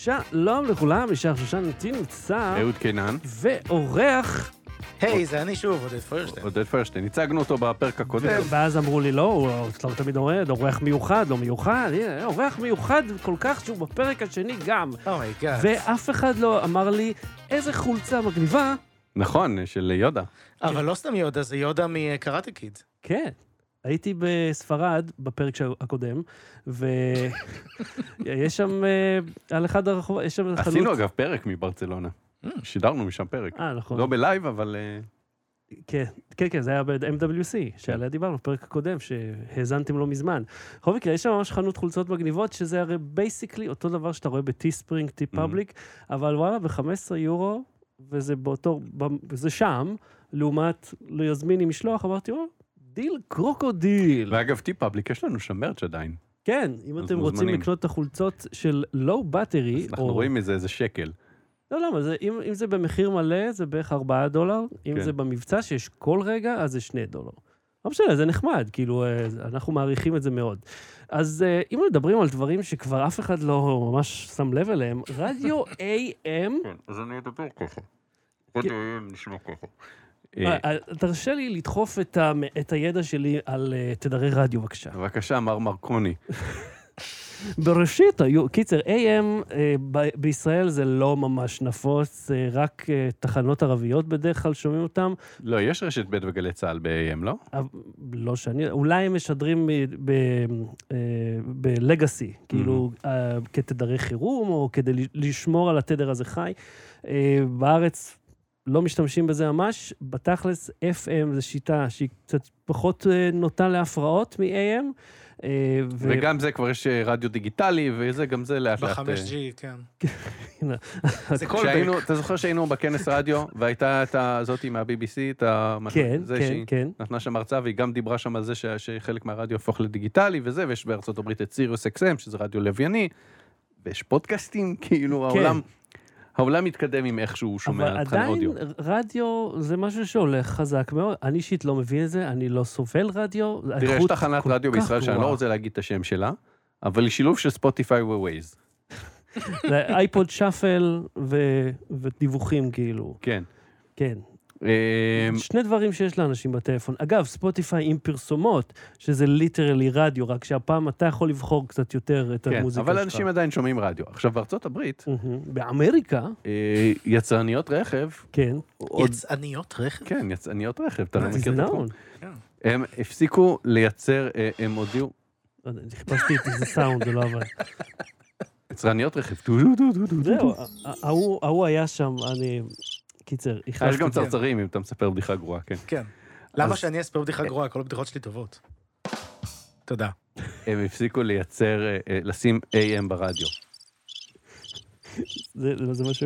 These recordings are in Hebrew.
שלום לכולם, ישר שושן איתי נמצא, אהוד קינן, ואורח, היי, זה אני שוב, עודד פוירשטיין. עודד פוירשטיין, הצגנו אותו בפרק הקודם. ואז אמרו לי, לא, הוא אצלנו תמיד אורד, אורח מיוחד, לא מיוחד, הנה, אורח מיוחד כל כך שהוא בפרק השני גם. Oh my god. ואף אחד לא אמר לי, איזה חולצה מגניבה. נכון, של יודה. אבל לא סתם יודה, זה יודה מקראטה קיד. כן. הייתי בספרד בפרק הקודם, ויש שם, אה, על אחד הרחובות, יש שם חנות... עשינו אגב פרק מברצלונה. שידרנו משם פרק. אה, נכון. לא בלייב, אבל... אה, כן, כן, כן, זה היה ב-MWC, שעליה דיברנו, בפרק הקודם, שהאזנתם לא מזמן. בכל מקרה, יש שם ממש חנות חולצות מגניבות, שזה הרי basically אותו דבר שאתה רואה Spring, TeePublic, אבל וואלה, ב-15 יורו, וזה באותו, וזה שם, לעומת להזמין עם משלוח, אמרתי, או, דיל קרוקודיל. ואגב, TeePublic, יש לנו שם merch עדיין. כן, אם אתם רוצים מוזמנים. לקנות את החולצות של Low Battery, אז אנחנו רואים מזה איזה שקל. לא, למה? זה, אם, אם זה במחיר מלא, זה בערך 4 דולר. אם כן. זה במבצע שיש כל רגע, אז זה 2 דולר. לא משנה, זה נחמד, כאילו, אה, אנחנו מעריכים את זה מאוד. אז אה, אם מדברים על דברים שכבר אף אחד לא ממש שם לב אליהם, רדיו AM, כן, אז אני אדבר ככה. רדיו נשמע ככה. אה, אה, תרשה לי לדחוף את, הידע שלי על אה, תדרי רדיו, בבקשה. בבקשה, מר מרקוני. בראשית היו, קיצר, AM אה, בישראל זה לא ממש נפוץ, אה, רק אה, תחנות ערביות בדרך כלל שומעים אותם. לא, יש רשת ב' וגלי צה"ל ב-AM, לא? לא שאני, אולי הם משדרים אה, בלגאסי, כאילו אה, כתדרי חירום, או כדי לשמור על התדר הזה חי. אה, בארץ לא משתמשים בזה ממש, בתכלס FM זו שיטה שהיא קצת פחות אה, נוטה להפרעות מ-AM. אה, ו- וגם זה כבר יש אה, רדיו דיגיטלי, וזה, גם זה לאט לאט... אה, ב-5G, כן. זה כשהיינו, קולבק. אתה זוכר שהיינו בכנס רדיו, והייתה את הזאתי מה-BBC, את ה... כן, זה כן, שהיא כן. נתנה שם הרצאה, והיא גם דיברה שם על זה ש- שחלק מהרדיו הפוך לדיגיטלי וזה, ויש בארצות הברית את סיריוס אקסם, שזה רדיו לווייני, ויש פודקאסטים, כאילו העולם, העולם מתקדם עם איך שהוא אבל שומע עדיין אודיו. רדיו זה משהו שהולך חזק מאוד. אני אישית לא מבין את זה, אני לא סובל רדיו. תראה, יש תחנת רדיו בישראל שאני לא. רוצה להגיד את השם שלה, אבל היא שילוב של Spotify ו- Waze. זה iPod Shuffle ו- ודיווחים כאילו, כן. כן. אמ, שני דברים שיש לאנשים בטלפון. אגב, Spotify עם פרסומות, שזה ליטרלי רדיו, רק שהפעם אתה יכול לבחור קצת יותר את כן, המוזיקה שלך. אבל אנשים עדיין שומעים רדיו. עכשיו, בארצות הברית. באמריקה, אה, יצרניות רכב, כן. עוד- יצאניות רכב. כן, יצרניות רכב, אתה לא מכיר את התחום? הם הפסיקו לייצר, אה, הם הודיעו, לא יודע, חיפשתי את איזה סאונד, זה לא עבד. יצרניות רכב, זהו, ההוא היה שם, אני... קיצר, יש גם. צרצרים אם אתה מספר בדיחה גרועה, כן. כן. למה שאני אספר בדיחה גרועה? כל הבדיחות שלי טובות. תודה. הם הפסיקו לייצר, אה, אה, לשים AM ברדיו. זה זה מה ש...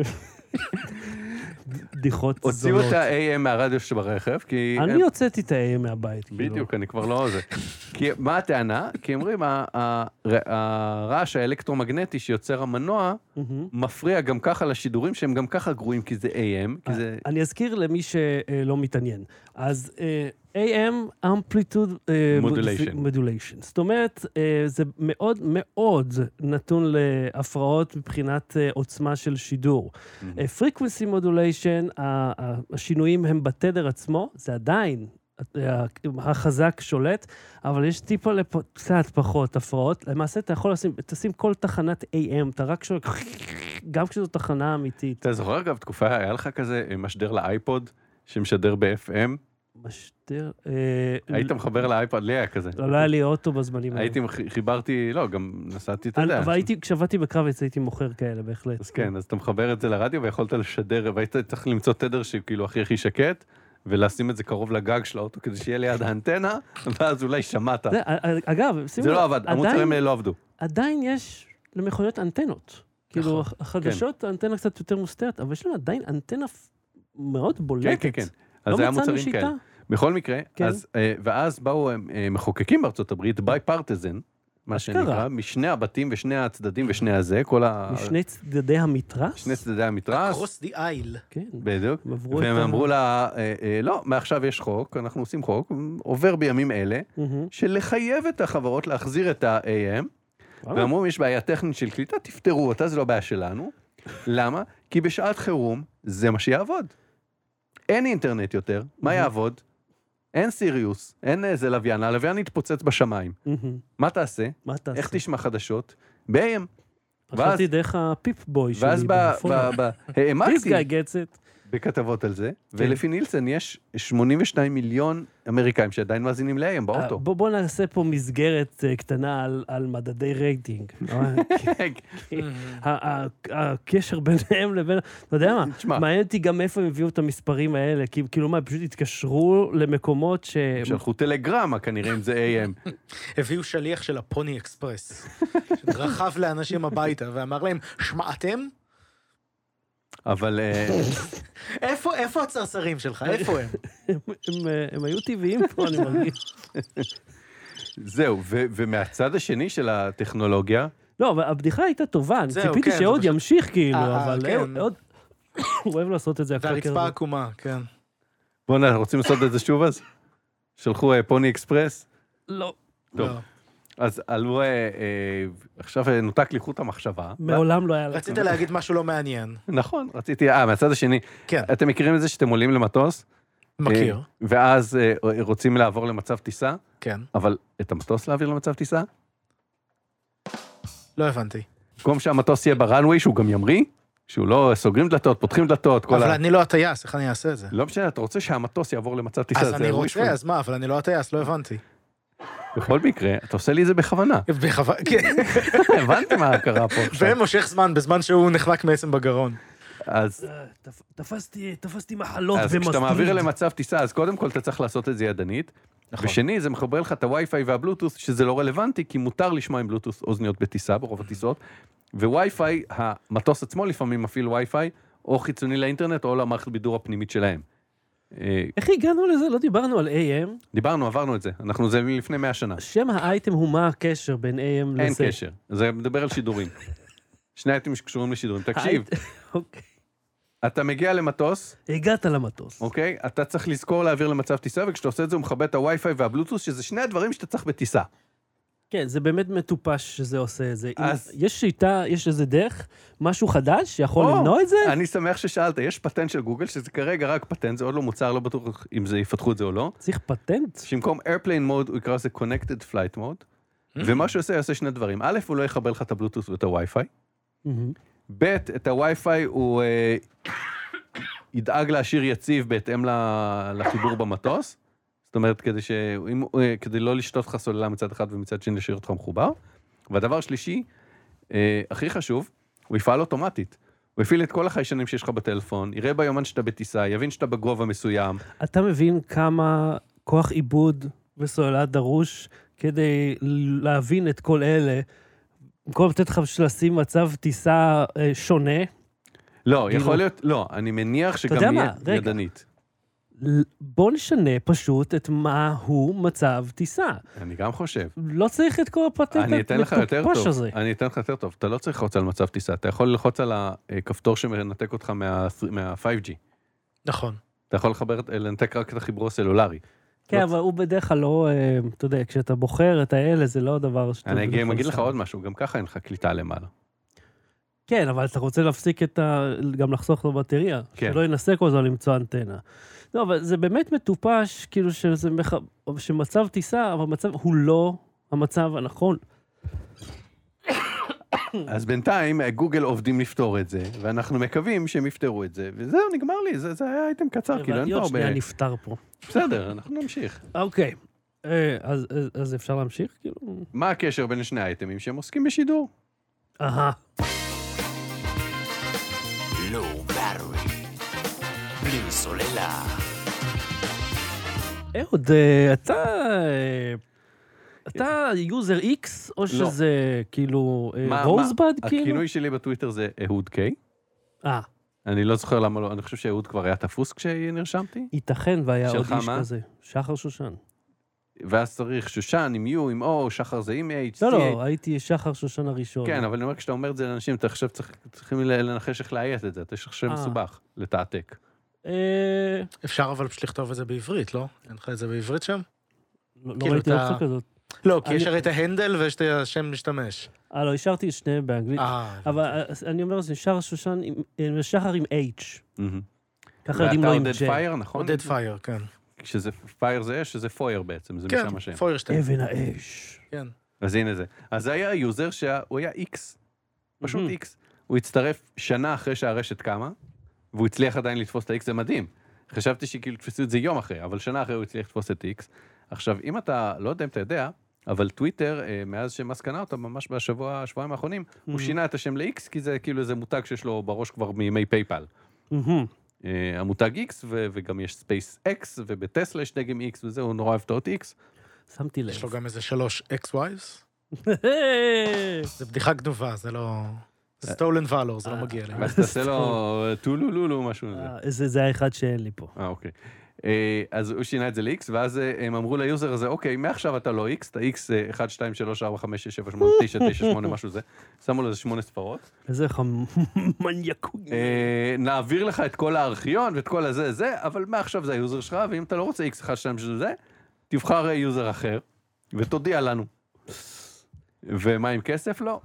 בדיחות הוציאו זולות. את ה-AM מהרדיו שברכב, כי... אני הוצאתי את ה-AM מהבית. כאילו. בדיוק, אני כבר לא זה. כי מה הטענה? כי אומרים, הרעש האלקטרומגנטי שיוצר המנוע. מפריע גם ככה לשידורים שהם גם ככה גרועים, כי זה AM, כי זה... אני אזכיר למי שלא מתעניין. אז אה, AM, Amplitude אה, Modulation. Modulation. זאת אומרת, אה, זה מאוד מאוד נתון להפרעות מבחינת אה, עוצמה של שידור. מהמם. אה, Frequency Modulation, השינויים הם בתדר עצמו, זה עדיין החזק שולט, אבל יש טיפה לפ... קצת פחות הפרעות. למעשה אתה יכול לשים, תשים כל תחנת AM, אתה רק שואל, גם כשזו תחנה אמיתית. אתה זוכר אגב תקופה, היה לך כזה משדר לאייפוד, שמשדר ב-FM? משדר... אה, היית מחבר לאייפוד, לי היה כזה. לא, לא היה לי אוטו בזמנים האלה. הייתי, חיברתי, לא, גם נסעתי, אתה יודע. אבל הייתי, כשעבדתי בקרביץ הייתי מוכר כאלה, בהחלט. אז כן, אז אתה מחבר את זה לרדיו ויכולת לשדר, והיית צריך למצוא תדר שכאילו הכי הכי שקט, ולשים את זה קרוב לגג של האוטו כדי שיהיה ליד האנטנה, ואז אולי שמעת. זה, אגב, שימו זה לא עבד, המוצרים האלה לא עבדו. עדיין יש למכוניות אנטנות. כאילו, נכון, החדשות, האנטנה קצת יותר מוסתרת, אבל יש להם עדיין אנטנה מאוד בולטת. כן, כן, כן. לא אז זה היה מוצרים שיטה. כאלה. בכל מקרה, כן. אז, אה, ואז באו אה, אה, מחוקקים בארצות הברית, ביי פרטיזן, מה. שנקרא, משני הבתים ושני הצדדים ושני הזה, כל ה... משני צדדי המתרס? שני צדדי המתרס, קרוס די אייל. כן. בדיוק, והם אמרו לה, אה, אה, לא, מעכשיו יש חוק, אנחנו עושים חוק, עובר בימים אלה, מהמם. של לחייב את החברות להחזיר את ה-AM. ואמרו, יש בעיה טכנית של קליטה, תפתרו אותה, זה לא בעיה שלנו. למה? כי בשעת חירום זה מה שיעבוד. אין אינטרנט יותר, מה. יעבוד? אין סיריוס, אין איזה לוויין, הלוויין יתפוצץ בשמיים. מה תעשה? מה תעשה? איך תשמע חדשות? ב-AM. חשבתי דרך הפיפ בוי שלי. ואז ב- This העמקתי guy gets it. בכתבות על זה, כן. ולפי נילסון יש 82 מיליון אמריקאים שעדיין מאזינים ל-AM אה, באוטו. בוא בוא נעשה פה מסגרת אה, קטנה על- על מדדי רייטינג. אה, ה- הקשר ביניהם לבין, אתה יודע מה. מעניין אותי גם מאיפה הם הביאו את המספרים האלה, כי כאילו מה, הם פשוט התקשרו למקומות ש... שלחו טלגרמה כנראה אם זה AM. הביאו שליח של הפוני אקספרס, שרכב לאנשים הביתה ואמר להם, שמעתם? אבל אה, איפה איפה הצרצרים שלך? איפה הם? הם- הם, אה, הם היו טבעיים פה, אני מרגיש. זהו, ו- ומהצד השני של הטכנולוגיה, לא, אבל הבדיחה הייתה טובה, אני ציפיתי כן, שעוד ימשיך כאילו, אה, אבל כן. אהוד, הוא אוהב לעשות את זה. הקרקר והרצפה הזה. עקומה, כן. בוא'נה, רוצים לעשות את זה שוב אז? שלחו פוני אקספרס? לא, טוב. אז עלו, אה, אה, עכשיו אה, נותק לי חוט המחשבה. מעולם לא היה לך. רצית להגיד משהו לא מעניין. נכון, רציתי, אה, מהצד השני, כן, אתם מכירים את זה שאתם עולים למטוס? מכיר. אה, ואז אה, רוצים לעבור למצב טיסה, כן. אבל את המטוס להעביר למצב טיסה? לא הבנתי. במקום שהמטוס יהיה בראנוויי, שהוא גם ימריא, שהוא לא סוגרים דלתות, פותחים דלתות, כל אבל ה... אני לא הטייס, איך אני אעשה את זה? לא משנה, אתה רוצה שהמטוס יעבור למצב טיסה, אז אני. רוצה, אז מה, אבל אני לא הטייס, לא הבנתי. בכל מקרה, אתה עושה לי את זה בכוונה. בכוונה, כן. הבנתי מה קרה פה עכשיו. ומושך זמן, בזמן שהוא נחנק מעצם בגרון. אז אה, תפ- תפסתי, תפסתי מחלות אז כשאתה מעביר למצב טיסה, אז קודם כל אתה צריך לעשות את זה ידנית. נכון. ושני, זה מחבר לך את הווי-פיי והבלוטוס, שזה לא רלוונטי, כי מותר לשמוע עם בלוטוס אוזניות בטיסה, ברוב הטיסות. ווי-פיי, המטוס עצמו לפעמים מפעיל וי-פיי, או חיצוני לאינטרנט, או למערכת בידור הפנימית שלהם. אה, איך הגענו לזה? לא דיברנו על AM. דיברנו, עברנו את זה. אנחנו זה מלפני 100 שנה. שם האייטם הוא מה הקשר בין AM לזה. אין קשר. זה מדבר על שידורים. שני אייטמים שקשורים לשידורים. תקשיב, אוקיי. אתה מגיע למטוס, הגעת למטוס. אוקיי? אתה צריך לזכור להעביר למצב טיסה, וכשאתה עושה את זה הוא מכבה את הווי-פיי והבלוטוס, שזה שני הדברים שאתה צריך בטיסה. כן, זה באמת מטופש שזה עושה את זה. אז- יש שיטה, יש איזה דרך, משהו חדש שיכול או, למנוע את זה? אני שמח ששאלת, יש פטנט של גוגל, שזה כרגע רק פטנט, זה עוד לא מוצר, לא בטוח אם זה יפתחו את זה או לא, צריך פטנט? שבמקום airplane mode הוא יקרא לזה connected flight mode, Mm. ומה שהוא עושה, הוא יעשה שני דברים. א', הוא לא יחבר לך את הבלוטוס ואת הווי-פיי, מהמם. ב', את הווי-פיי הוא אה, ידאג להשאיר יציב בהתאם לחיבור במטוס. זאת אומרת, כדי, ש... אם... אה, כדי לא לשתות לך סוללה מצד אחד ומצד שני להשאיר אותך מחובר. והדבר השלישי, אה, הכי חשוב, הוא יפעל אוטומטית. הוא יפעיל את כל החיישנים שיש לך בטלפון, יראה ביומן שאתה בטיסה, יבין שאתה בגובה מסוים. אתה מבין כמה כוח עיבוד וסוללה דרוש כדי להבין את כל אלה, במקום לתת לך לשים מצב טיסה אה, שונה, לא, כאילו- יכול להיות, לא, אני מניח שגם? יהיה. ידנית. בוא נשנה פשוט את מהו מצב טיסה. אני גם חושב. לא צריך את כל הפטנט אני אתן לך יותר המטופש טוב, הזה. אני אתן לך יותר טוב, אתה לא צריך ללחוץ על מצב טיסה, אתה יכול ללחוץ על הכפתור שמנתק אותך מה- מה-5G. נכון. אתה יכול לחבר, לנתק רק את החיבור הסלולרי. כן, לא אבל הוא בדרך כלל לא, אה, אתה יודע, כשאתה בוחר את האלה, זה לא דבר שאתה... אני אגיד לך. עוד משהו, גם ככה אין לך קליטה למעלה. כן, אבל אתה רוצה להפסיק את ה... גם לחסוך את הבטריה. כן. שלא ינסה כל הזמן למצוא אנטנה. לא, אבל זה באמת מטופש, כאילו שזה מח... שמצב טיסה, אבל מצב הוא לא המצב הנכון. אז בינתיים גוגל עובדים לפתור את זה, ואנחנו מקווים שהם יפתרו את זה, וזהו, נגמר לי, זה זה היה אייטם קצר, כאילו אין פה עוד הרבה... שנייה נפטר פה. בסדר, אנחנו נמשיך. אוקיי. אה, אז, אז, אז אפשר להמשיך? כאילו... מה הקשר בין שני האייטמים שהם עוסקים בשידור? אהה. Low battery. בלי סוללה. אהוד, אה, אתה... אה, אתה user X, או שזה כאילו אה, לא. Rosebud, מה- כאילו? הכינוי שלי בטוויטר זה אהוד K. אה, אני לא זוכר למה לא, אני חושב שאהוד כבר היה תפוס כשנרשמתי. ייתכן והיה עוד איש? כזה. שחר שושן. ואז צריך שושן עם U, עם O, שחר זה עם H, לא. לא, הייתי שחר שושן הראשון. כן, אבל אני אומר, כשאתה אומר את זה לאנשים, אתה עכשיו צריכים לנחש איך לאיית את זה, אתה יש אה. מסובך, לתעתק. אה, אפשר אבל פשוט לכתוב את זה בעברית, לא? אין לך את זה בעברית שם? לא לא כאילו, ראיתי אופציה כזאת. לא, כי יש הרי את ההנדל ויש את השם משתמש. אה, לא, השארתי את שניהם באנגלית. אה, אבל אה, אני אומר, זה נשאר שושן, עם- אה, שחר עם H. ככה יודעים ואתה לו עם עודד J. פייר, נכון? עודד פייר, כן. כשזה פייר זה אש, שזה פויר בעצם, זה כן, משם השם. פוירשטיין. אבן האש. כן. אז הנה זה. אז זה היה יוזר שהוא היה איקס. פשוט. איקס. הוא הצטרף שנה אחרי שהרשת קמה, והוא הצליח עדיין לתפוס את האיקס, זה מדהים. חשבתי שכאילו תפסו את זה יום אחרי, אבל שנה אחרי הוא הצליח לתפוס את איקס. עכשיו, אם אתה, לא יודע אם אתה יודע, אבל טוויטר, אה, מאז שמאסק קנה אותה, ממש בשבוע, שבועיים האחרונים, הוא Mhm. שינה את השם ל-X, כי זה כאילו איזה מותג שיש לו בראש כבר מימי PayPal. מהמם. אה, המותג X, ו- וגם יש SpaceX, ובטסלה יש דגם X וזה, הוא נורא אוהב את האות X. שמתי לב. יש לו גם איזה שלוש ex-wives. זה בדיחה גנובה, זה לא... זה stolen valor, זה לא אה, מגיע לי. ואז תעשה לו טולו לולו, משהו כזה. אה, זה האחד שאין לי פה. אה, אוקיי. אה, אז הוא שינה את זה ל-X, ואז הם אמרו ל- user הזה, אוקיי, מעכשיו אתה לא X, אתה X 1, 2, 3, 4, 5, 6, 7, 8, 9, 9, 8, משהו זה. שמו לו איזה שמונה ספרות. איזה מניאקוי. אה, נעביר לך את כל הארכיון ואת כל הזה, זה, אבל מעכשיו זה ה- user שלך, ואם אתה לא רוצה X 1, 2, 3, זה, תבחר user אחר, ותודיע לנו. ומה עם כסף? לא.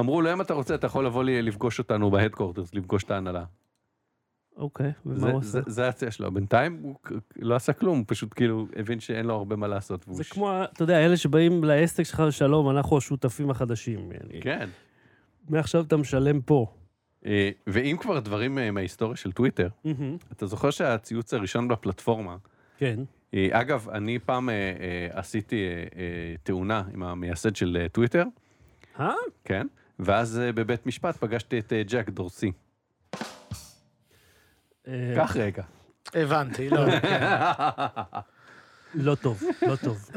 אמרו לו, אם אתה רוצה, אתה יכול לבוא לי לפגוש אותנו בהדקורטרס, לפגוש את ההנהלה. אוקיי, ומה זה- הוא עושה? זה- ההצעה שלו. בינתיים הוא לא עשה כלום, הוא פשוט כאילו הבין שאין לו הרבה מה לעשות. זה כמו, אתה יודע, אלה שבאים לעסק שלך, שלום, אנחנו השותפים החדשים. כן. מעכשיו אתה משלם פה. אה, ואם כבר דברים אה, מההיסטוריה של טוויטר. אתה זוכר שהציוץ הראשון בפלטפורמה, כן. אה, אגב, אני פעם אה, אה, עשיתי אה, אה, תאונה עם המייסד של אה, טוויטר, אה? כן, ואז אה, בבית משפט פגשתי את אה, ג'ק דורסי. אה, קח רגע. הבנתי, לא. לא טוב, לא טוב.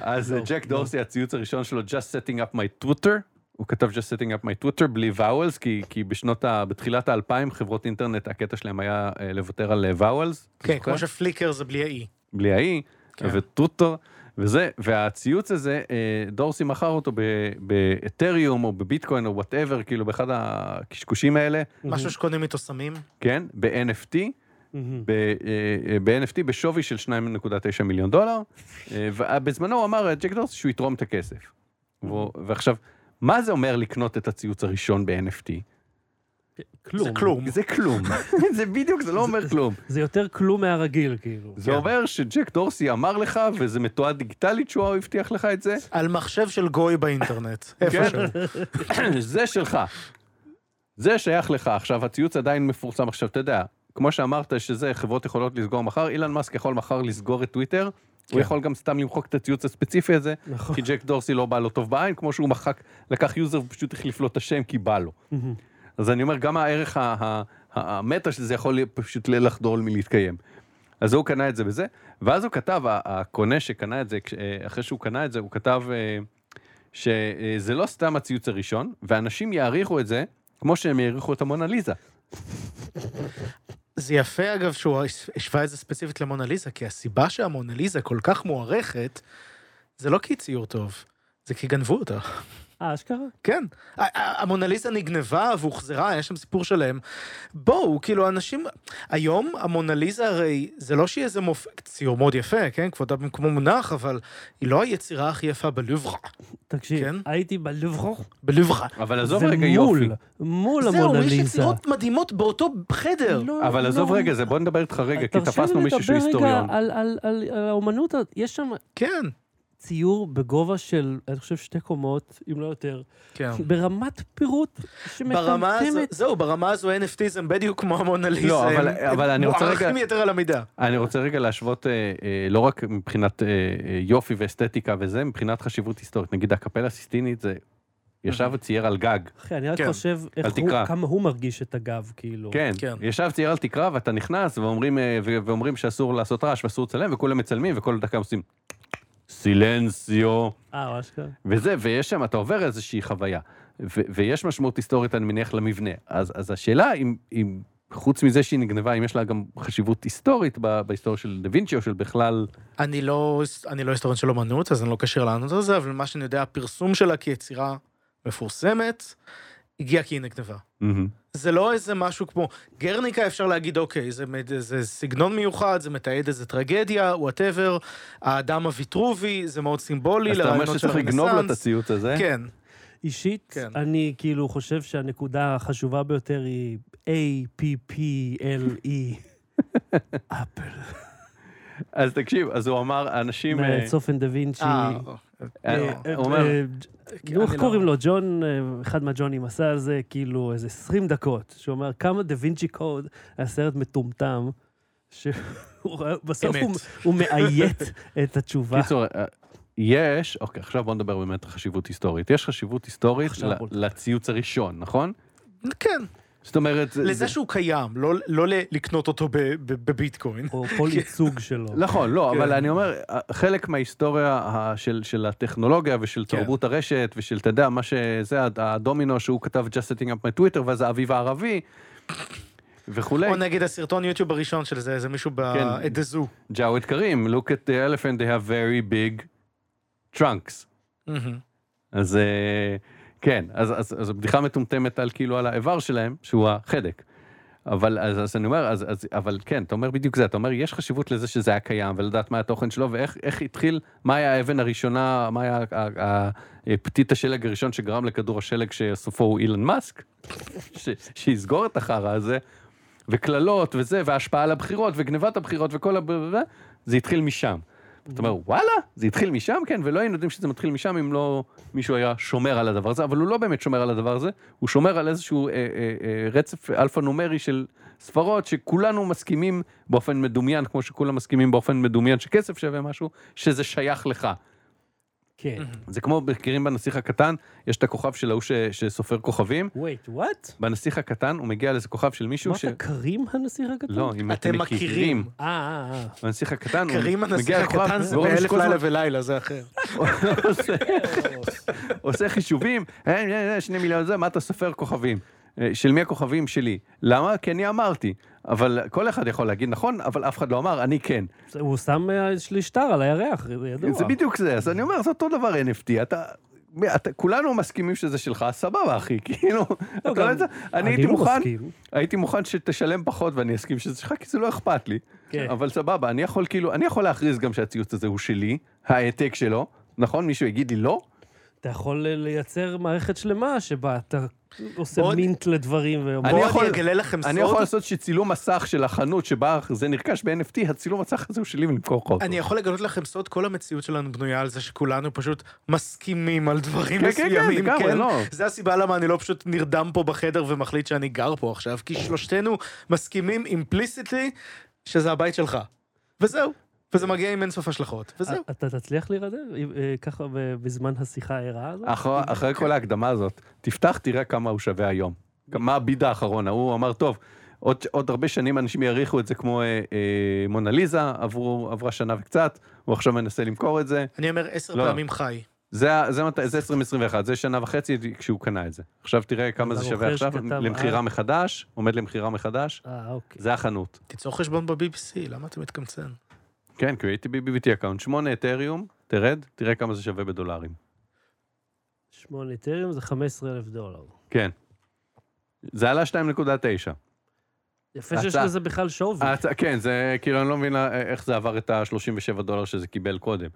אז לא, ג'ק לא. דורסי, הציוץ הראשון שלו, just setting up my Twitter, הוא כתב just setting up my Twitter בלי vowels, כי, כי בשנות ה... בתחילת האלפיים חברות אינטרנט, הקטע שלהם היה לוותר על vowels. כן? כמו ש- Flickr זה בלי ה- E. בלי ה- E, כן. וטוטו, וזה, והציוץ הזה, אה, דורסי מכר אותו באתריום או בביטקוין או whatever, כאילו באחד הקשקושים האלה, משהו שקונים איתו סמים. כן, ב-NFT, אה, אה, ב-NFT בשווי של 2.9 מיליון דולר, ובזמנו הוא אמר, ג'ק דורסי, שהוא יתרום את הכסף. ועכשיו, מה זה אומר לקנות את הציוץ הראשון ב-NFT? כלום. זה כלום. זה כלום. זה בדיוק, זה לא אומר כלום. זה יותר כלום מהרגיל, כאילו. זה כן. אומר שג'ק דורסי אמר לך, וזה מתועד דיגיטלית שהוא הבטיח לך את זה, על מחשב של גוי באינטרנט. איפשהו. זה שלך. זה שייך לך. עכשיו, הציוץ עדיין מפורסם. עכשיו, אתה יודע, כמו שאמרת שזה, חברות יכולות לסגור מחר, אילן מאסק יכול מחר לסגור את טוויטר, הוא כן. יכול גם סתם למחוק את הציוץ הספציפי הזה, נכון. כי ג'ק דורסי לא בא לו טוב בעין, כמו שהוא מחק, לקח יוזר ופשוט החליף לו את השם כי בא לו. אז אני אומר, גם הערך המטה של זה יכול פשוט לחדול מלהתקיים. אז הוא קנה את זה בזה, ואז הוא כתב, הקונה שקנה את זה, אה, אחרי שהוא קנה את זה, הוא כתב אה, שזה לא סתם הציוץ הראשון, ואנשים יעריכו את זה כמו שהם יעריכו את המונליזה. זה יפה אגב שהוא השווה את זה ספציפית למונליזה, כי הסיבה שהמונליזה כל כך מוערכת, זה לא כי היא ציור טוב, זה כי גנבו אותה. אה, אשכרה? כן. המונליזה נגנבה והוחזרה, יש שם סיפור שלם. בואו, כאילו, אנשים... היום המונליזה הרי, זה לא שהיא איזה מופ... ציור מאוד יפה, כן? כבודה במקומו מונח, אבל היא לא היצירה הכי יפה בלוברה. תקשיב, כן? הייתי בלוברו, בלוברה. אבל עזוב רגע יופי. מול, מול זהו, יש המונליזה. יצירות מדהימות באותו חדר. לא, אבל לא. עזוב רגע, זה בוא נדבר איתך רגע, כי תרשה תפסנו לי מישהו שהוא לדבר היסטוריון. רגע על- על- על על האומנות, יש שם כן. ציור בגובה של, אני חושב, שתי קומות, אם לא יותר, כן. ברמת פירוט ברמה הזו, שמטמטמת. זהו, ברמה הזו NFT זה בדיוק כמו המונליזה. לא, אבל- הם- הם אבל אני רוצה רגע- מוערכים יתר על המידה. אני רוצה רגע להשוות, אה, אה, לא רק מבחינת אה, אה, יופי ואסתטיקה וזה, מבחינת חשיבות היסטורית. נגיד הקפלה הסיסטינית זה ישב וצייר על גג. אחי, אני רק כן. חושב איך אל הוא. כמה הוא מרגיש את הגב, כאילו. כן, כן. ישב צייר על תקרה ואתה נכנס ואומרים, אה, ואומרים שאסור לעשות רעש ואסור לצלם וכולם מצלמים וכל דקה עושים סילנסיו אה, אשכרה. וזה, ויש שם, אתה עובר איזושהי חוויה. ו- ויש משמעות היסטורית, אני מניח, למבנה. אז, אז השאלה אם, אם חוץ מזה שהיא נגנבה, אם יש לה גם חשיבות היסטורית ב- בהיסטוריה של דה וינצ'י או של בכלל... אני לא, אני לא היסטוריון של אומנות, אז אני לא קשר לענות על זה, אבל מה שאני יודע, הפרסום שלה כיצירה מפורסמת, הגיע כי היא נגנבה. מהמם. זה לא איזה משהו כמו גרניקה, אפשר להגיד, אוקיי, זה, מד- זה סגנון מיוחד, זה מתעד איזה טרגדיה, whatever, האדם הוויטרובי, זה מאוד סימבולי אז אתה אומר לרעיונות של שצריך לגנוב לו את הרנסאנס. הציוץ הזה? כן. אישית, כן. אני כאילו חושב שהנקודה החשובה ביותר היא A-P-P-L-E. Apple. אז תקשיב, אז הוא אמר, אנשים... אה, צופן דה וינצ'י. אה, אה, אה, הוא אומר, נו, איך לא- קוראים לו? ג'ון, אחד מהג'ונים עשה על זה כאילו איזה 20 דקות, שהוא אומר כמה דה וינצ'י קוד היה סרט מטומטם, שבסוף. הוא- מאיית את התשובה. קיצור, יש, אוקיי, עכשיו בוא נדבר באמת על חשיבות היסטורית. יש חשיבות היסטורית. לציוץ הראשון, נכון? כן, זאת אומרת, זה- לזה זה- שהוא קיים, לא- לא ל- לקנות אותו ב- ב- בביטקוין. או כל ייצוג שלו. נכון, לא, כן. אבל אני אומר, חלק מההיסטוריה של, של הטכנולוגיה ושל כן. תרבות הרשת ושל, אתה יודע, מה שזה, הדומינו שהוא כתב just setting up my Twitter, ואז האביב הערבי, וכולי. או נגיד הסרטון יוטיוב הראשון של זה, זה מישהו כן. Zoo. ג'אוויד קרים, look at the elephant, they have very big trunks. אז אה, כן, אז, אז, אז הבדיחה מטומטמת על כאילו על האיבר שלהם, שהוא החדק. אבל אז, אז אני אומר, אז, אז, אבל כן, אתה אומר בדיוק זה, אתה אומר, יש חשיבות לזה שזה היה קיים, ולדעת מה התוכן שלו, ואיך איך התחיל, מה היה האבן הראשונה, מה היה ה- ה- ה- פתית השלג הראשון שגרם לכדור השלג שסופו הוא אילן מאסק, ש, שיסגור את החרא הזה, וקללות וזה, וההשפעה על הבחירות, וגנבת הבחירות, וכל ה... זה התחיל משם. אתה אומר, וואלה, זה התחיל משם, כן, ולא היינו יודעים שזה מתחיל משם אם לא מישהו היה שומר על הדבר הזה, אבל הוא לא באמת שומר על הדבר הזה, הוא שומר על איזשהו אה, אה, אה, רצף אלפא-נומרי של ספרות שכולנו מסכימים באופן מדומיין, כמו שכולם מסכימים באופן מדומיין שכסף שווה משהו, שזה שייך לך. כן. זה כמו, מכירים בנסיך הקטן, יש את הכוכב של ההוא ש- שסופר כוכבים, וייט, וואט? בנסיך הקטן הוא מגיע לאיזה כוכב של מישהו ש... אמרת קרים הנסיך הקטן? לא, אם אתם מכירים. אה, אה, אה. בנסיך הקטן, הוא קרים הנסיך מגיע לכוכב, הקטן זה והוא אומר באלף שכל הזמן- לילה ולילה, זה אחר. עושה- עושה חישובים, אה, אה, אה, שני מיליון זה, מה אתה סופר כוכבים? אה, של מי הכוכבים שלי? למה? כי אני אמרתי. אבל כל אחד יכול להגיד נכון, אבל אף אחד לא אמר, אני כן. הוא שם אה, שטר על הירח, זה ידוע. זה בדיוק זה, אז אני אומר, זה אותו דבר NFT, אתה... אתה, כולנו מסכימים שזה שלך, סבבה אחי, כאילו, לא, אתה את זה? אני הייתי לא מוכן, מסכים. הייתי מוכן שתשלם פחות ואני אסכים שזה שלך, כי זה לא אכפת לי. כן. אבל סבבה, אני יכול כאילו, אני יכול להכריז גם שהציוץ הזה הוא שלי, העתק שלו, נכון? מישהו יגיד לי לא? אתה יכול אה, לייצר מערכת שלמה שבה אתה עושה עוד- מינט לדברים ואומר... אני בואו יכול- אני אגלה לכם סוד. אני יכול לעשות שצילום מסך של החנות שבה זה נרכש ב-NFT, הצילום מסך הזה הוא שלי ולמכור אותו. אני יכול לגלות לכם סוד, כל המציאות שלנו בנויה על זה שכולנו פשוט מסכימים על דברים כן, כן, כן, מסוימים, לגמרי, כן? לא. זה הסיבה למה אני לא פשוט נרדם פה בחדר ומחליט שאני גר פה עכשיו, כי שלושתנו מסכימים אימפליסיטלי שזה הבית שלך. וזהו. וזה מגיע עם אינסוף השלכות, וזהו. אתה תצליח להירדם אה, ככה בזמן השיחה הערה הזאת? אחרי, כל ההקדמה הזאת, תפתח, תראה כמה הוא שווה היום. מה הביד האחרון, ההוא אמר, טוב, עוד, עוד הרבה שנים אנשים יעריכו את זה כמו אה, אה, מונליזה, עברו, עברה שנה וקצת, הוא עכשיו מנסה למכור את זה. אני אומר עשר לא. פעמים חי. זה, זה, מת- זה 2021, זה שנה וחצי כשהוא קנה את זה. עכשיו תראה כמה זה שווה עכשיו, למכירה אה. מחדש, עומד למכירה מחדש, אה, אוקיי. זה החנות. תיצור חשבון ב-BBC, למה אתה מתקמצן? כן, הייתי ב-BBT account, 8 אתריום, תרד, תראה כמה זה שווה בדולרים. שמונה אתריום זה 15 אלף דולר. כן. זה עלה 2.9. יפה שיש לזה בכלל שווי. כן, זה כאילו, אני לא מבין איך זה עבר את ה-37 דולר שזה קיבל קודם.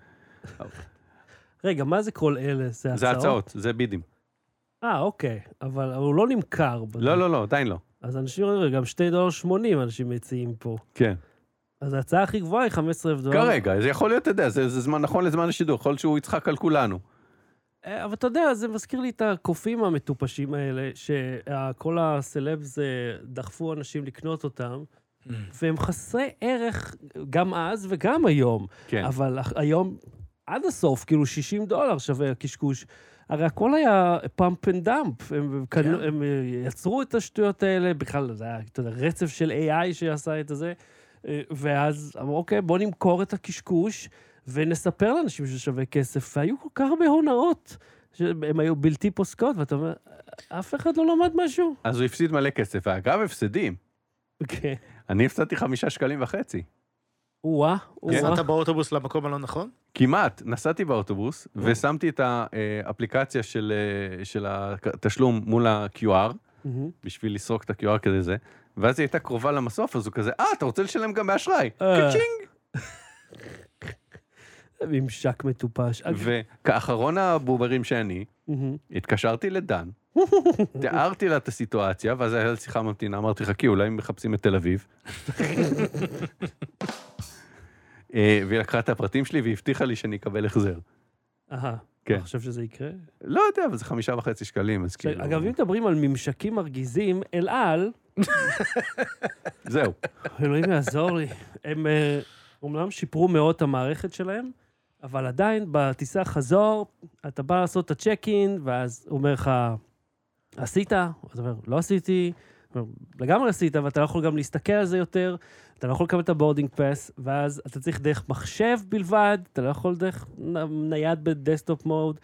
רגע, מה זה כל אלה? זה הצעות? זה הצעות, זה bids. אה, אוקיי. אבל הוא לא נמכר. לא, לא, לא, עדיין לא. אז אנשים גם 2 דולר 80 אנשים מציעים פה. כן. אז ההצעה הכי גבוהה היא 15 אלף דולר. כרגע, זה יכול להיות, אתה יודע, זה זה זמן נכון לזמן השידור, יכול להיות שהוא יצחק על כולנו. אה, אבל אתה יודע, זה מזכיר לי את הקופים המטופשים האלה, שכל הסלבס דחפו אנשים לקנות אותם, והם חסרי ערך גם אז וגם היום. כן. אבל היום, עד הסוף, כאילו 60 דולר שווה הקשקוש. הרי הכל היה pump and dump, הם, כן. הם אה, יצרו את השטויות האלה, בכלל זה היה, אתה יודע, רצף של AI שעשה את זה, ואז אמרו, אוקיי, בוא נמכור את הקשקוש, ונספר לאנשים ששווה כסף, והיו כל כך הרבה הונאות, שהן היו בלתי פוסקות, ואתה אומר, אף אחד לא למד משהו? אז הוא הפסיד מלא כסף, ואגב, הפסדים. כן. אני הפסדתי חמישה שקלים וחצי. או-אה, או-אה. נסעת באוטובוס למקום הלא נכון? כמעט, נסעתי באוטובוס, ושמתי את האפליקציה של, אה, של התשלום מול ה-QR. בשביל לסרוק את ה-QR כזה זה, ואז היא הייתה קרובה למסוף, אז הוא כזה, אה, אתה רוצה לשלם גם באשראי? אה. קצ'ינג! ממשק מטופש. וכאחרון הבוברים שאני. התקשרתי לדן, תיארתי לה את הסיטואציה, ואז היה לה שיחה ממתינה, אמרתי, חכי, אולי הם מחפשים את תל אביב. אה, והיא לקחה את הפרטים שלי והבטיחה לי שאני אקבל החזר. אהה. כן. אתה חושב שזה יקרה? לא יודע, אבל זה חמישה וחצי שקלים, אז כאילו... אגב, אם מדברים על ממשקים מרגיזים, אל על, זהו. אלוהים יעזור לי, הם אה, אומנם שיפרו מאוד את המערכת שלהם, אבל עדיין בטיסה חזור, אתה בא לעשות את הצ'ק אין, ואז הוא אומר לך, עשית? אתה אומר, לא עשיתי. לגמרי עשית, אבל אתה לא יכול גם להסתכל על זה יותר, אתה לא יכול לקבל את ה- boarding pass, ואז אתה צריך דרך מחשב בלבד, אתה לא יכול דרך נייד ב desktop mode.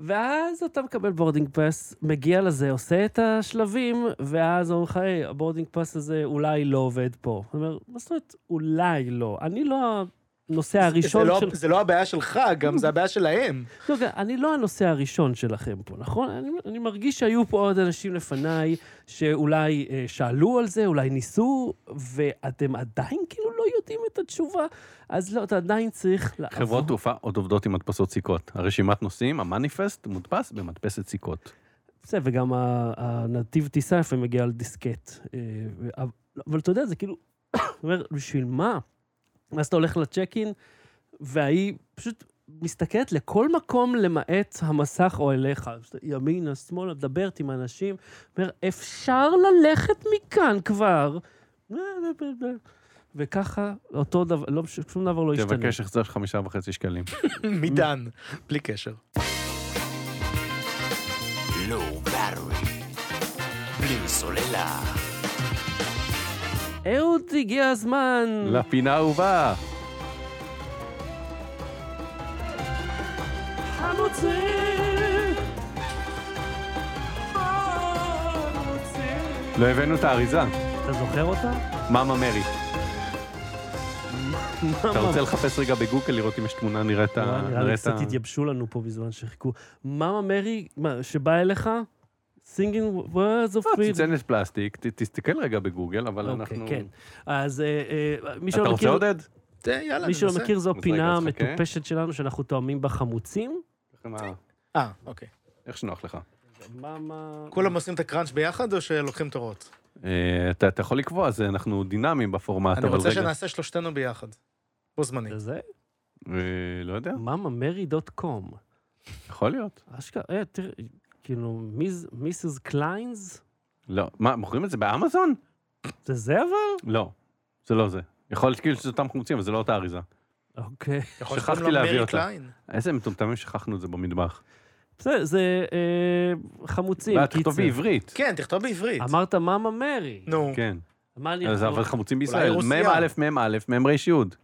ואז אתה מקבל boarding pass, מגיע לזה, עושה את השלבים, ואז אומרים לך, היי, ה boarding pass הזה אולי לא עובד פה. אני אומר, מה זאת אומרת, אולי לא? אני לא הנוסע הראשון זה לא- של... זה לא הבעיה שלך, גם זה הבעיה שלהם. לא, אני לא הנוסע הראשון שלכם פה, נכון? אני, אני מרגיש שהיו פה עוד אנשים לפניי שאולי אה, שאלו על זה, אולי ניסו, ואתם עדיין כאילו לא יודעים את התשובה, אז לא, אתה עדיין צריך לעבור. חברות תעופה עוד עובדות עם מדפסות סיכות. הרשימת נוסעים, המניפסט, מודפס במדפסת סיכות. בסדר, וגם ה- הנתיב טיסה לפעמים מגיע על דיסקט. אה, אבל אתה יודע, זה כאילו, אומר, בשביל מה? ואז אתה הולך לצ'ק-אין, והיא פשוט מסתכלת לכל מקום למעט המסך או אליך. ימינה, שמאלה, מדברת עם אנשים, אומר, אפשר ללכת מכאן כבר. וככה, אותו דבר, לא, שום דבר לא ישתנה. תבקש החזר של חמישה וחצי שקלים. מדן, בלי קשר. battery, בלי סוללה. אהוד, הגיע הזמן. לפינה האהובה. חמוצים! לא הבאנו את האריזה. אתה זוכר אותה? מאמה מרי. אתה רוצה לחפש רגע בגוגל לראות אם יש תמונה נראית ה... נראה לי קצת התייבשו לנו פה בזמן שחיכו. מאמה מרי, מה, שבא אליך? סינגינג words of לא, freedom. צנצנת פלסטיק, ת- תסתכל רגע בגוגל, אבל אוקיי, אנחנו... כן. אז אה, אה, מי אתה שלא רוצה מכיר, עודד? זה, יאללה, מי שלא. מכיר זו פינה. המטופשת שלנו שאנחנו תואמים בה חמוצים. אה, אוקיי. איך שנוח לך. כולם עושים את הקראנץ' ביחד או שלוקחים תורות? אה, אתה אתה יכול לקבוע, זה אנחנו דינמיים בפורמט, אני רוצה. שנעשה שלושתנו ביחד. בו זמנית. זה לא יודע, mamamary.com. יכול להיות. אשכרה, אה, תראה, כאילו, מיס- מיסס קליינס? לא. מה, מוכרים את זה באמזון? זה זה אבל? לא, זה לא זה. יכול להיות כאילו שזה אותם חמוצים, אבל זה לא אותה אריזה. אוקיי. שכחתי להביא אותה. קליין. איזה מטומטמים שכחנו את זה במטבח. בסדר, זה אה, חמוצים, ואת תכתוב בעברית. כן, תכתוב בעברית. אמרת מאמה מרי. נו. כן. מה אני אז יכול? אבל חמוצים בישראל. רוסיה. מ"א, מ"א, מ"ר יוד.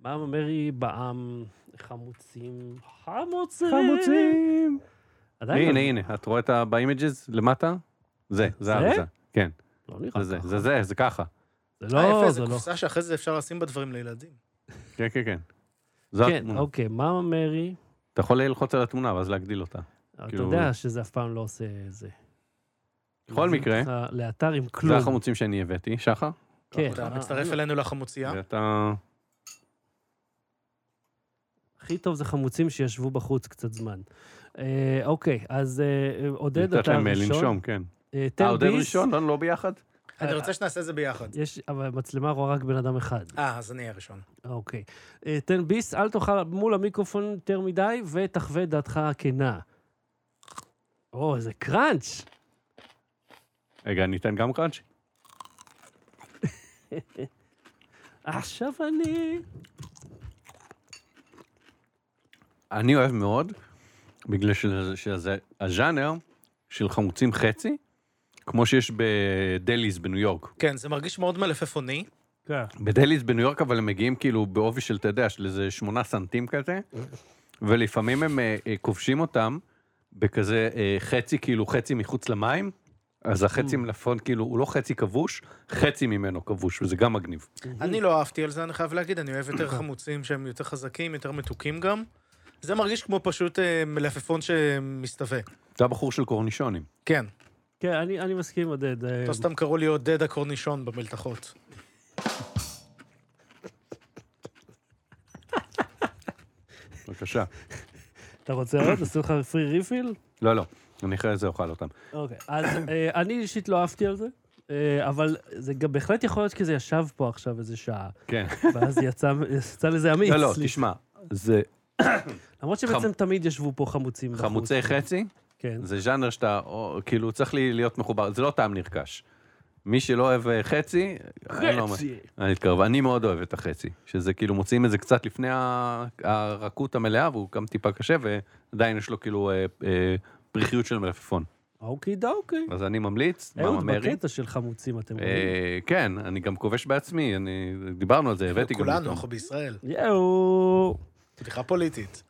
מאמה מרי בעם, חמוצים, חמוצים. חמוצים. עדיין לא- הנה, הנה, את רואה את ה... באימג'ס למטה? זה, זה זה? האריזה. כן, לא נראה זה זה. זה זה, זה ככה. זה אה, לא, יפה, זה לא. קופסה שאחרי זה אפשר לשים בה דברים לילדים. כן, כן, כן. כן. אוקיי, מאמה מרי, אתה יכול ללחוץ על התמונה ואז להגדיל אותה. אתה כאילו- יודע שזה אף פעם לא עושה זה. בכל מקרה, לאתר עם זה כלום. החמוצים שאני הבאתי, שחר. כן. אתה אה, מצטרף אה, אלינו לחמוצייה. ואתה... הכי טוב זה חמוצים שישבו בחוץ קצת זמן. אה, אוקיי, אז אה, עודד, נתת אתה להם אה, ראשון. לנשום, כן. אה, אה, תן עודד ביס. ראשון? לא- לא ביחד? אני רוצה שנעשה את זה ביחד. יש, אבל המצלמה רואה רק בן אדם אחד. אה, אז אני אהיה ראשון. אוקיי. אה, תן ביס, אל תאכל מול המיקרופון יותר מדי, ותחווה את דעתך הכנה. או, איזה קראנץ'. רגע, אני אתן גם קראנץ'? עכשיו אני... אני אוהב מאוד, בגלל שזה- שזה הז'אנר של חמוצים חצי, כמו שיש בדליז בניו יורק. כן, זה מרגיש מאוד מלפפוני. כן. בדליז בניו יורק, אבל הם מגיעים כאילו בעובי של, אתה יודע, של איזה שמונה סנטים כזה, ולפעמים הם אה, כובשים אותם בכזה אה, חצי, כאילו חצי מחוץ למים, אז החצי מלפון כאילו, הוא לא חצי כבוש, חצי ממנו כבוש, וזה גם מגניב. אני לא אהבתי על זה, אני חייב להגיד, אני אוהב יותר חמוצים שהם יותר חזקים, יותר מתוקים גם. זה מרגיש כמו פשוט אה, מלפפון שמסתווה. זה הבחור של קורנישונים. כן. כן, אני אני מסכים עודד. לא סתם קראו לי עודד הקורנישון במלתחות. בבקשה. אתה רוצה עוד? עשו לך פרי ריפיל? לא, לא, אני אחרי זה אוכל אותם. אוקיי, אז אה, אני אישית לא אהבתי על זה, אבל זה גם בהחלט יכול להיות כי זה ישב פה עכשיו איזה שעה, כן. ואז יצא יצא לזה אמיץ. לא, לא. תשמע, זה למרות שבעצם תמיד ישבו פה חמוצים. בחוץ. חמוצי חצי, כן. זה ז'אנר שאתה, או, כאילו, צריך לי להיות מחובר, זה לא טעם נרכש. מי שלא אוהב אה, חצי, מה- חצי. אני אתקרב, אני מאוד אוהב את החצי, שזה כאילו מוציאים את זה קצת לפני הרכות המלאה, והוא גם טיפה קשה, ועדיין יש לו כאילו אה, אה, פריחיות של מלפפון. אוקי דוקי. אז אני ממליץ, מאמה אהוד, מרי. בקטע של חמוצים אתם רואים. כן, אני גם כובש בעצמי, אני, דיברנו על זה, הבאתי גם... כולנו. אנחנו בישראל. יואו. בדיחה פוליטית.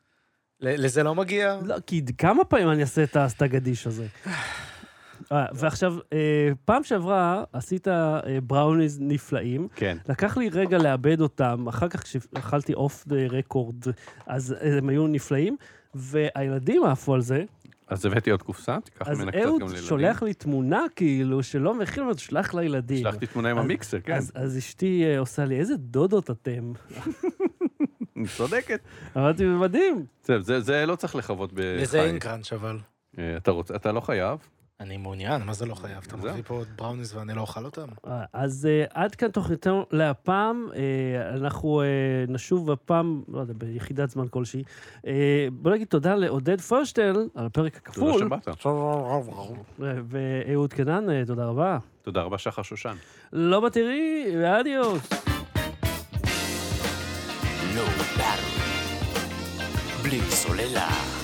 ל- לזה לא מגיע? לא, כי כמה פעמים אני אעשה את הסטגדיש הזה? אה, ועכשיו, אה, פעם שעברה עשית אה, בראוניז נפלאים, כן, לקח לי רגע לאבד אותם, אחר כך כשאכלתי אוף דה רקורד, אז אה, הם היו נפלאים, והילדים עפו על זה, אז הבאתי עוד קופסה, תיקח אז ממנה קצת אהוד גם לילדים. שולח לי תמונה כאילו, שלא מכין אותו, שלח לילדים. שלחתי תמונה עם אז- המיקסר, כן, אז, אז אשתי אה, עושה לי, איזה דודות אתם. צודקת. אמרתי, מדהים. זה- זה זה לא צריך לכבות בחי. לזה אין קראנץ' אבל. אה, אתה רוצה, אתה לא חייב. אני מעוניין, מה זה לא חייב? אתה. מביא פה עוד בראוניס ואני לא אוכל אותם? אה, אז אה, עד כאן תוכניתנו להפעם, אנחנו נשוב הפעם, לא יודע, ביחידת זמן כלשהי. בוא נגיד תודה לעודד פרשטל על הפרק תודה הכפול, שבאת. אה, ואהוד קנן, תודה רבה. תודה רבה, שחר שושן. לא בתראי, ואדיוס. Low Battery. בלי סוללה.